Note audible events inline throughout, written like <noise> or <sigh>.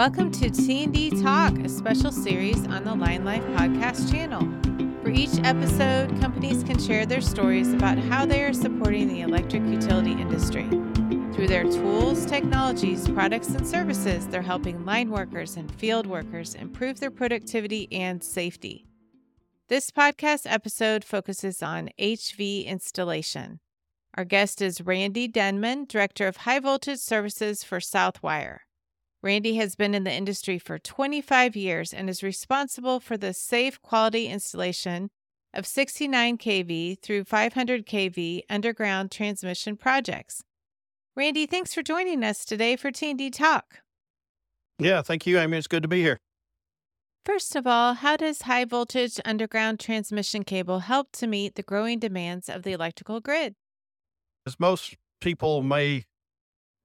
Welcome to T&D Talk, a special series on the Line Life podcast channel. For each episode, companies can share their stories about how they are supporting the electric utility industry. Through their tools, technologies, products, and services, they're helping line workers and field workers improve their productivity and safety. This podcast episode focuses on HV installation. Our guest is Randy Denmon, Director of High Voltage Services for Southwire. Randy has been in the industry for 25 years and is responsible for the safe quality installation of 69 kV through 500 kV underground transmission projects. Randy, thanks for joining us today for T&D Talk. Yeah, thank you, Amy. It's good to be here. First of all, how does high voltage underground transmission cable help to meet the growing demands of the electrical grid? As most people may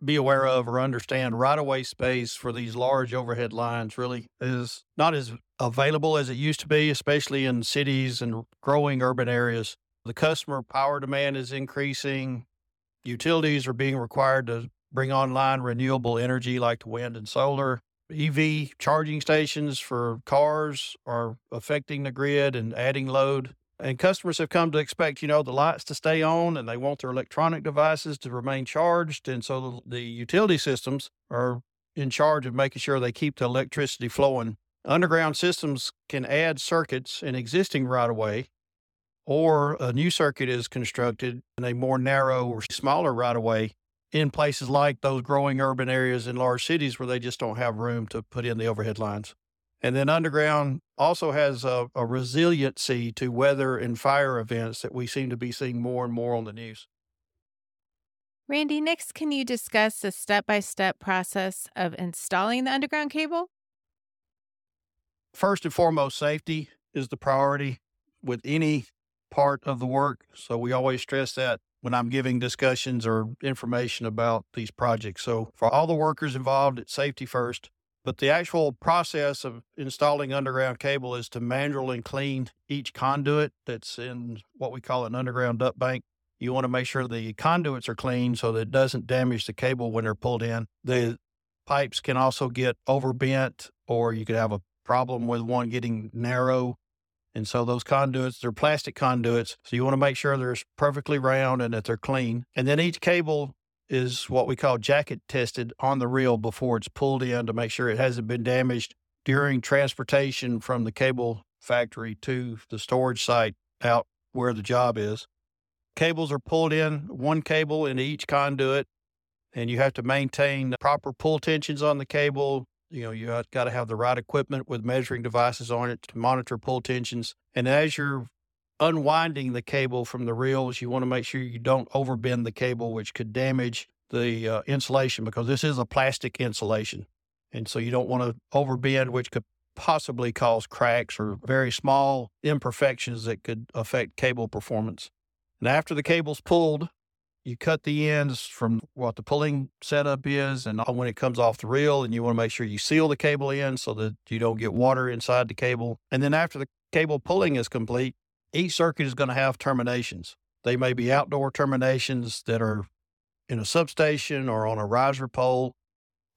be aware of or understand, right of way space for these large overhead lines really is not as available as it used to be, especially in cities and growing urban areas. The customer power demand is increasing. Utilities are being required to bring online renewable energy like the wind and solar. EV charging stations for cars are affecting the grid and adding load. And customers have come to expect, you know, the lights to stay on and they want their electronic devices to remain charged. And so the, utility systems are in charge of making sure they keep the electricity flowing. Underground systems can add circuits in existing right of way, or a new circuit is constructed in a more narrow or smaller right of way in places like those growing urban areas in large cities where they just don't have room to put in the overhead lines. And then underground also has a, a, resiliency to weather and fire events that we seem to be seeing more and more on the news. Randy, next, can you discuss the step by step process of installing the underground cable? First and foremost, safety is the priority with any part of the work. So we always stress that when I'm giving discussions or information about these projects. So for all the workers involved, it's safety first. But the actual process of installing underground cable is to manually clean each conduit that's in what we call an underground duct bank. You want to make sure the conduits are clean so that it doesn't damage the cable when they're pulled in. The pipes can also get overbent, or you could have a problem with one getting narrow. And so those conduits, they're plastic conduits. So you want to make sure they're perfectly round and that they're clean. And then each cable is what we call jacket tested on the reel before it's pulled in to make sure it hasn't been damaged during transportation from the cable factory to the storage site out where the job is. Cables are pulled in, one cable into each conduit, and you have to maintain the proper pull tensions on the cable. You know, you got to have the right equipment with measuring devices on it to monitor pull tensions. And as you're unwinding the cable from the reels, you want to make sure you don't overbend the cable, which could damage the uh, insulation because this is a plastic insulation. And so you don't want to overbend, which could possibly cause cracks or very small imperfections that could affect cable performance. And after the cable's pulled, you cut the ends from what the pulling setup is and when it comes off the reel and you want to make sure you seal the cable in so that you don't get water inside the cable. And then after the cable pulling is complete, each circuit is going to have terminations. They may be outdoor terminations that are in a substation or on a riser pole,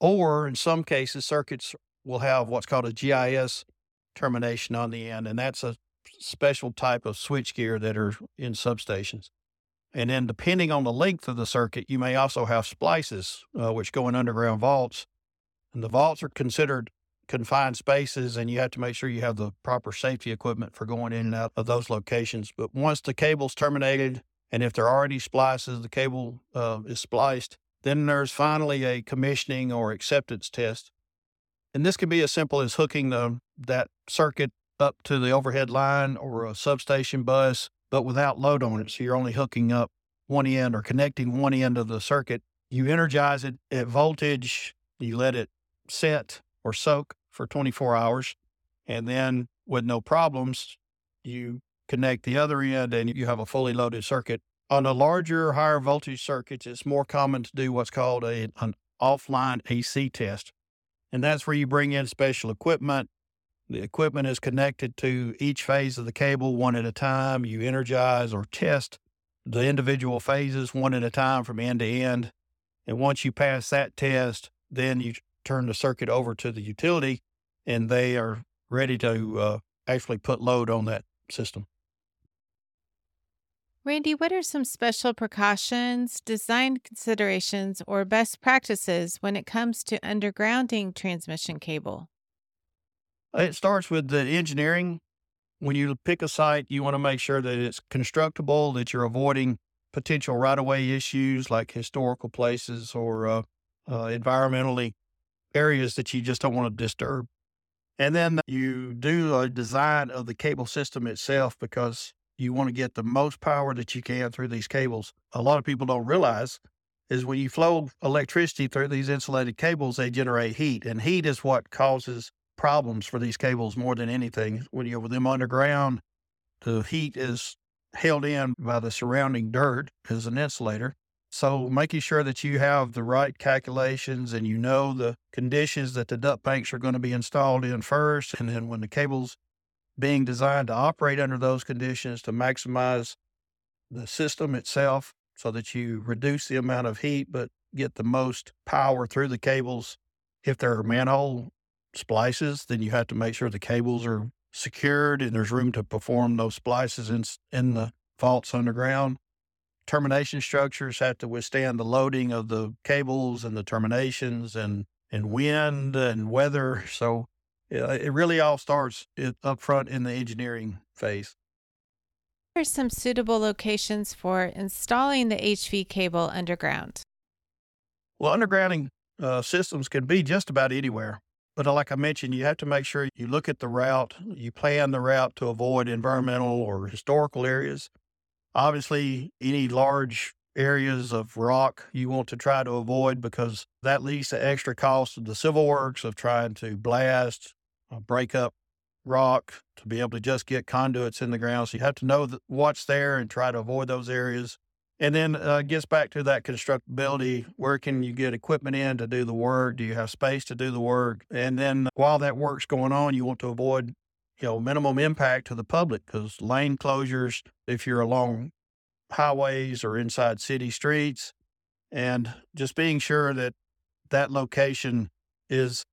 or in some cases, circuits will have what's called a GIS termination on the end, and that's a special type of switchgear that are in substations. And then, depending on the length of the circuit, you may also have splices, uh, which go in underground vaults. And the vaults are considered confined spaces and you have to make sure you have the proper safety equipment for going in and out of those locations. But once the cable's terminated, and if there are already splices, the cable uh, is spliced, then there's finally a commissioning or acceptance test. And this can be as simple as hooking the, that circuit up to the overhead line or a substation bus, but without load on it. So you're only hooking up one end or connecting one end of the circuit. You energize it at voltage, you let it set or soak for 24 hours. And then with no problems, you connect the other end and you have a fully loaded circuit. On the larger, higher voltage circuits, it's more common to do what's called a, an offline AC test. And that's where you bring in special equipment. The equipment is connected to each phase of the cable one at a time. You energize or test the individual phases one at a time from end to end. And once you pass that test, then you turn the circuit over to the utility and they are ready to uh, actually put load on that system. Randy, what are some special precautions, design considerations, or best practices when it comes to undergrounding transmission cable? It starts with the engineering. When you pick a site, you want to make sure that it's constructible, that you're avoiding potential right of way issues like historical places or uh, uh, environmentally areas that you just don't want to disturb. And then you do a design of the cable system itself because you want to get the most power that you can through these cables. A lot of people don't realize is when you flow electricity through these insulated cables, they generate heat, and heat is what causes problems for these cables more than anything. When you're with them underground, the heat is held in by the surrounding dirt as an insulator. So making sure that you have the right calculations and you know the conditions that the duct banks are going to be installed in first. And then when the cables being designed to operate under those conditions to maximize the system itself so that you reduce the amount of heat but get the most power through the cables. If there are manhole splices, then you have to make sure the cables are secured and there's room to perform those splices in, in the vaults underground termination structures have to withstand the loading of the cables and the terminations and, and wind and weather. <laughs> So it really all starts up front in the engineering phase. What are some suitable locations for installing the HV cable underground? Well, undergrounding uh, systems can be just about anywhere. But like I mentioned, you have to make sure you look at the route, you plan the route to avoid environmental or historical areas. Obviously, any large areas of rock you want to try to avoid because that leads to extra costs of the civil works of trying to blast, uh, break up rock to be able to just get conduits in the ground. So you have to know what's there and try to avoid those areas. And then uh, gets back to that constructability. Where can you get equipment in to do the work? Do you have space to do the work? And then while that work's going on, you want to avoid you know, minimum impact to the public because lane closures, if you're along highways or inside city streets, and just being sure that that location is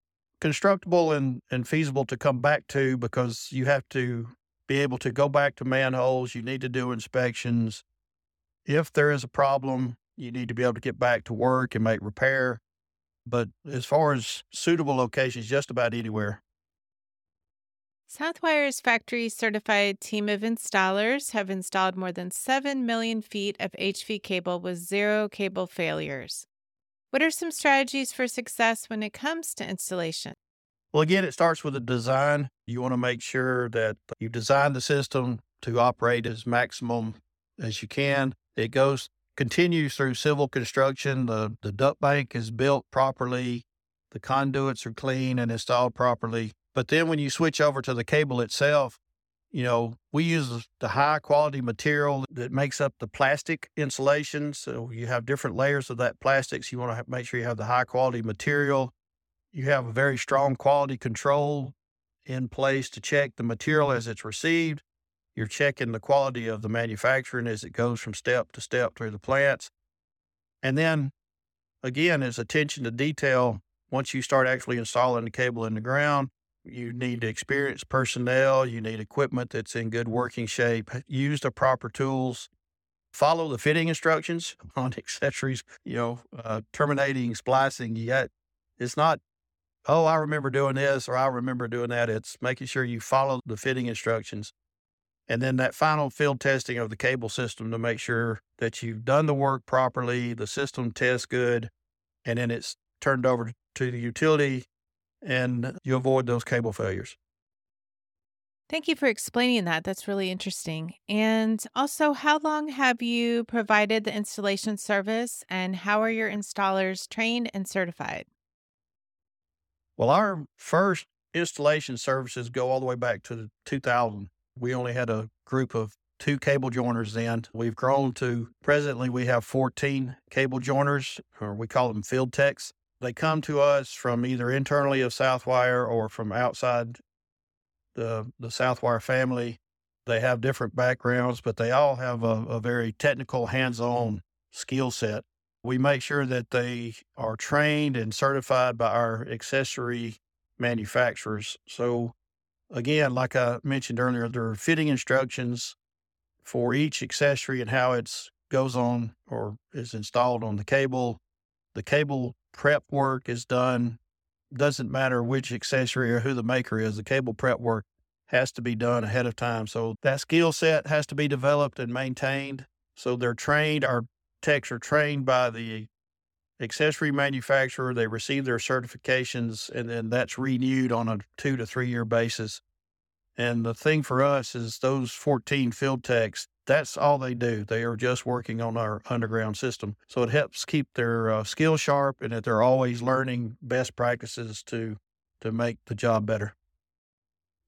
constructible and, and feasible to come back to because you have to be able to go back to manholes. You need to do inspections. If there is a problem, you need to be able to get back to work and make repair. But as far as suitable locations, just about anywhere. Southwire's factory certified team of installers have installed more than 7 million feet of HV cable with zero cable failures. What are some strategies for success when it comes to installation? Well, again, it starts with the design. You want to make sure that you design the system to operate as maximum as you can. It goes continues through civil construction. The the duct bank is built properly. The conduits are clean and installed properly. But then when you switch over to the cable itself, you know, we use the high quality material that makes up the plastic insulation. So you have different layers of that plastics. You want to make sure you have the high quality material. You have a very strong quality control in place to check the material as it's received. You're checking the quality of the manufacturing as it goes from step to step through the plants. And then again, is attention to detail once you start actually installing the cable in the ground you need experienced personnel. You need equipment that's in good working shape. Use the proper tools. Follow the fitting instructions <laughs> on accessories. You know, uh, terminating, splicing. Yet. It's not. Oh, I remember doing this or I remember doing that. It's making sure you follow the fitting instructions. And then that final field testing of the cable system to make sure that you've done the work properly, the system tests good, and then it's turned over to the utility and you avoid those cable failures. Thank you for explaining that. That's really interesting. And also, how long have you provided the installation service and how are your installers trained and certified? Well, our first installation services go all the way back to 2000. We only had a group of two cable joiners then. We've grown to presently we have 14 cable joiners, or we call them field techs. They come to us from either internally of Southwire or from outside the the Southwire family. They have different backgrounds, but they all have a, a very technical, hands-on skill set. We make sure that they are trained and certified by our accessory manufacturers. So, again, like I mentioned earlier, there are fitting instructions for each accessory and how it goes on or is installed on the cable. The cable prep work is done. Doesn't matter which accessory or who the maker is, the cable prep work has to be done ahead of time. So that skill set has to be developed and maintained. So they're trained, our techs are trained by the accessory manufacturer. They receive their certifications and then that's renewed on a two to three year basis. And the thing for us is those 14 field techs, that's all they do. They are just working on our underground system. So it helps keep their uh, skill sharp and that they're always learning best practices to to make the job better.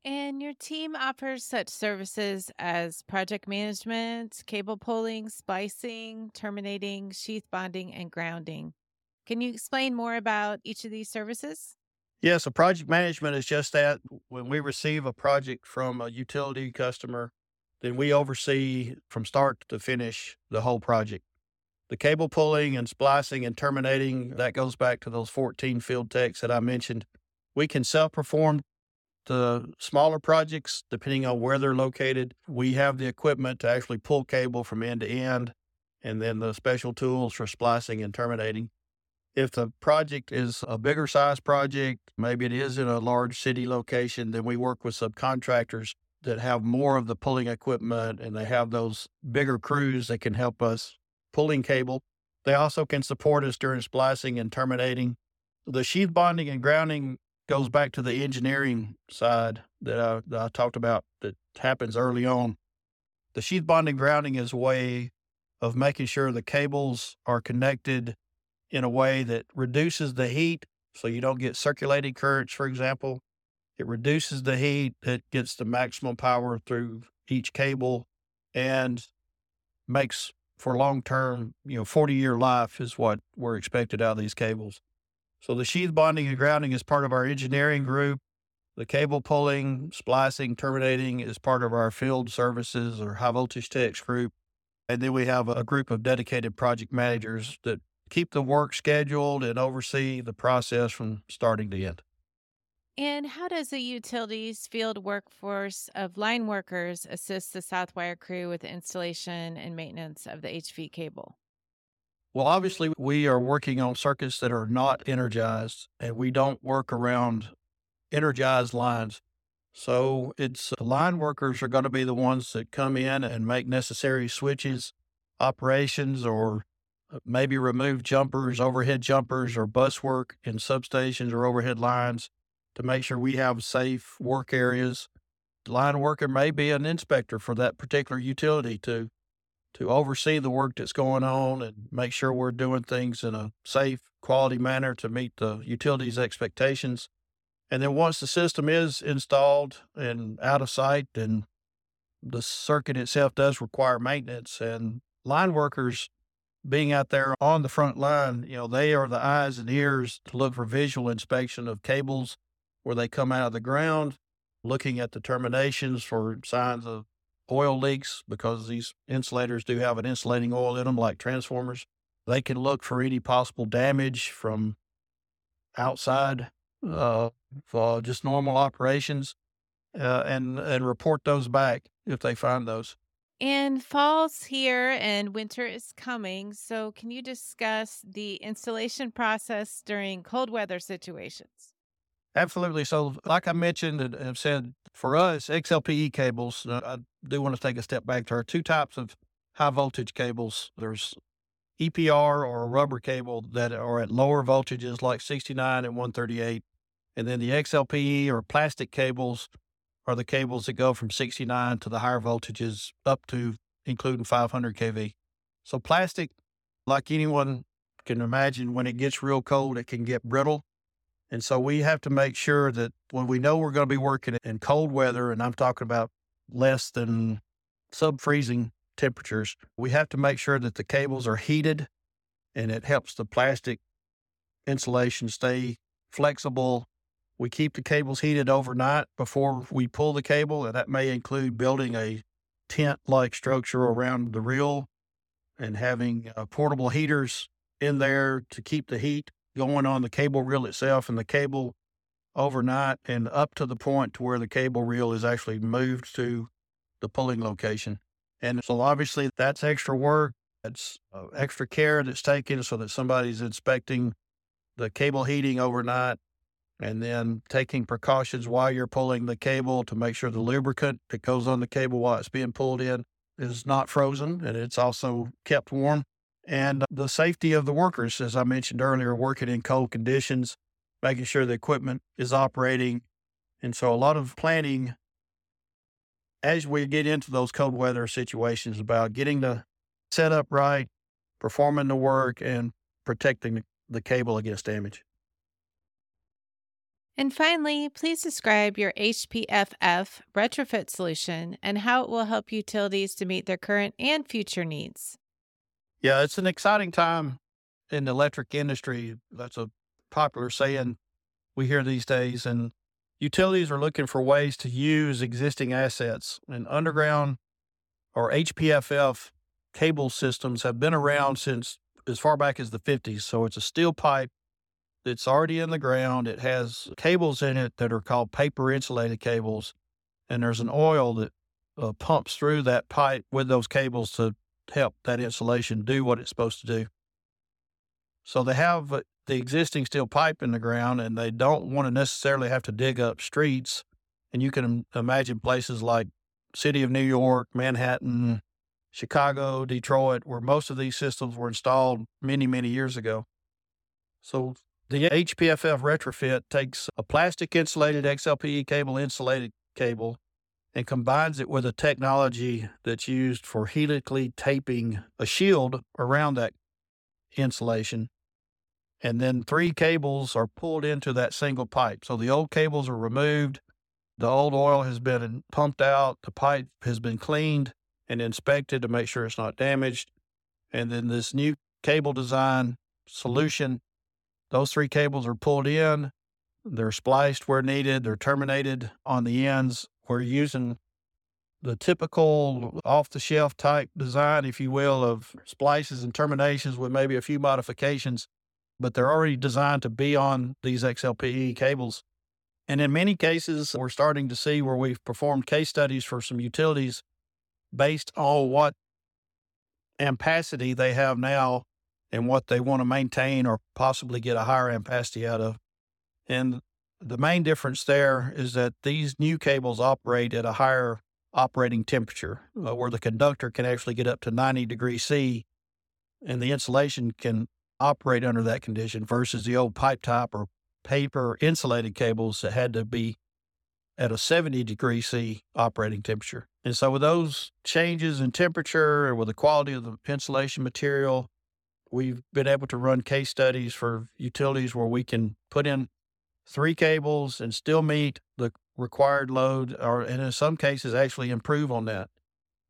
And your team offers such services as project management, cable pulling, splicing, terminating, sheath bonding, and grounding. Can you explain more about each of these services? Yeah, so project management is just that. When we receive a project from a utility customer, then we oversee from start to finish the whole project. The cable pulling and splicing and terminating, that goes back to those 14 field techs that I mentioned. We can self perform the smaller projects, depending on where they're located, we have the equipment to actually pull cable from end to end, and then the special tools for splicing and terminating. If the project is a bigger size project, maybe it is in a large city location, then we work with subcontractors that have more of the pulling equipment and they have those bigger crews that can help us pulling cable. They also can support us during splicing and terminating. The sheath bonding and grounding goes back to the engineering side that I, that I talked about that happens early on. The sheath bonding grounding is a way of making sure the cables are connected in a way that reduces the heat so you don't get circulating currents, for example. It reduces the heat, it gets the maximum power through each cable and makes for long term, you know, 40 year life is what we're expected out of these cables. So the sheath bonding and grounding is part of our engineering group. The cable pulling, splicing, terminating is part of our field services or high voltage techs group. And then we have a group of dedicated project managers that keep the work scheduled and oversee the process from starting to end. And how does the utilities field workforce of line workers assist the Southwire crew with the installation and maintenance of the HV cable? Well, obviously, we are working on circuits that are not energized, and we don't work around energized lines. So it's line workers are going to be the ones that come in and make necessary switches, operations, or uh, maybe remove jumpers, overhead jumpers, or bus work in substations or overhead lines to make sure we have safe work areas. The line worker may be an inspector for that particular utility to to oversee the work that's going on and make sure we're doing things in a safe, quality manner to meet the utility's expectations. And then once the system is installed and out of sight, then the circuit itself does require maintenance. And line workers being out there on the front line, you know, they are the eyes and ears to look for visual inspection of cables where they come out of the ground, looking at the terminations for signs of oil leaks because these insulators do have an insulating oil in them, like transformers. They can look for any possible damage from outside uh, for just normal operations uh, and and report those back if they find those. And fall's here and winter is coming. So, can you discuss the installation process during cold weather situations? Absolutely. So, like I mentioned and have said, for us, XLPE cables, uh, I do want to take a step back. There are two types of high voltage cables. There's EPR or a rubber cable that are at lower voltages like 69 and 138. And then the XLPE or plastic cables are the cables that go from 69 to the higher voltages up to including 500 kV. So, plastic, like anyone can imagine, when it gets real cold, it can get brittle and so we have to make sure that when we know we're going to be working in cold weather, and I'm talking about less than sub freezing temperatures, we have to make sure that the cables are heated and it helps the plastic insulation stay flexible. We keep the cables heated overnight before we pull the cable, and that may include building a tent like structure around the reel and having uh, portable heaters in there to keep the heat going on the cable reel itself and the cable overnight and up to the point to where the cable reel is actually moved to the pulling location. And so obviously that's extra work. That's uh, extra care that's taken so that somebody's inspecting the cable heating overnight and then taking precautions while you're pulling the cable to make sure the lubricant that goes on the cable while it's being pulled in is not frozen and it's also kept warm. And the safety of the workers, as I mentioned earlier, working in cold conditions, making sure the equipment is operating. And so a lot of planning as we get into those cold weather situations about getting the setup right, performing the work, and protecting the cable against damage. And finally, please describe your HPFF retrofit solution and how it will help utilities to meet their current and future needs. Yeah, it's an exciting time in the electric industry. That's a popular saying we hear these days. And utilities are looking for ways to use existing assets. And underground or HPFF cable systems have been around since as far back as the 50s. So it's a steel pipe that's already in the ground. It has cables in it that are called paper insulated cables. And there's an oil that uh, pumps through that pipe with those cables to help that insulation do what it's supposed to do. So they have uh, the existing steel pipe in the ground and they don't want to necessarily have to dig up streets. And you can imagine places like city of New York, Manhattan, Chicago, Detroit, where most of these systems were installed many, many years ago. So the HPFF retrofit takes a plastic insulated XLPE cable insulated cable and combines it with a technology that's used for helically taping a shield around that insulation. And then three cables are pulled into that single pipe. So the old cables are removed, the old oil has been pumped out, the pipe has been cleaned and inspected to make sure it's not damaged. And then this new cable design solution those three cables are pulled in, they're spliced where needed, they're terminated on the ends. We're using the typical off the shelf type design, if you will, of splices and terminations with maybe a few modifications, but they're already designed to be on these XLPE cables. And in many cases, we're starting to see where we've performed case studies for some utilities based on what ampacity they have now and what they want to maintain or possibly get a higher ampacity out of. And the main difference there is that these new cables operate at a higher operating temperature uh, where the conductor can actually get up to 90 degrees C and the insulation can operate under that condition versus the old pipe type or paper insulated cables that had to be at a 70 degree C operating temperature. And so with those changes in temperature and with the quality of the insulation material we've been able to run case studies for utilities where we can put in three cables and still meet the required load, or and in some cases actually improve on that.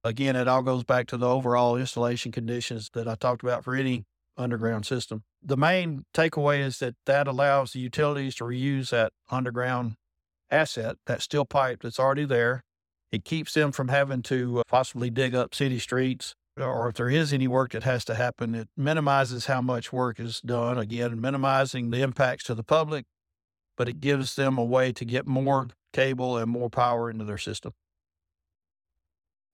Again, it all goes back to the overall installation conditions that I talked about for any underground system. The main takeaway is that that allows the utilities to reuse that underground asset, that steel pipe that's already there. It keeps them from having to uh, possibly dig up city streets or if there is any work that has to happen, it minimizes how much work is done. Again, minimizing the impacts to the public, but it gives them a way to get more cable and more power into their system.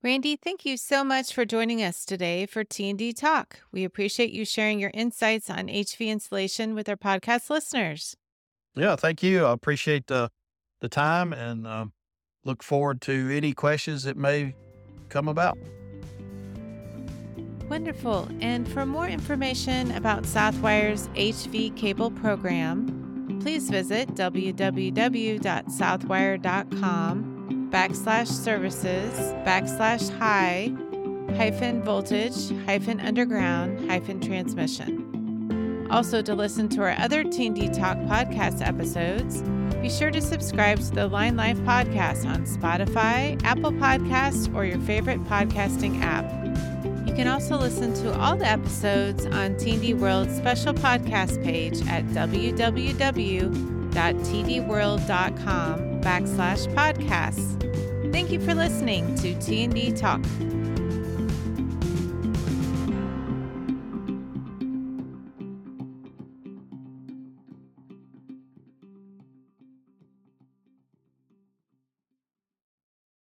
Randy, thank you so much for joining us today for T&D Talk. We appreciate you sharing your insights on HV installation with our podcast listeners. Yeah, thank you. I appreciate the the time and uh, look forward to any questions that may come about. Wonderful. And for more information about Southwire's HV cable program, please visit www.southwire.com backslash services backslash high hyphen voltage hyphen underground hyphen transmission. Also, to listen to our other T&D Talk podcast episodes, be sure to subscribe to the Line Life podcast on Spotify, Apple Podcasts, or your favorite podcasting app. You can also listen to all the episodes on T&D World's special podcast page at www.tdworld.com backslash podcasts. Thank you for listening to T&D Talk.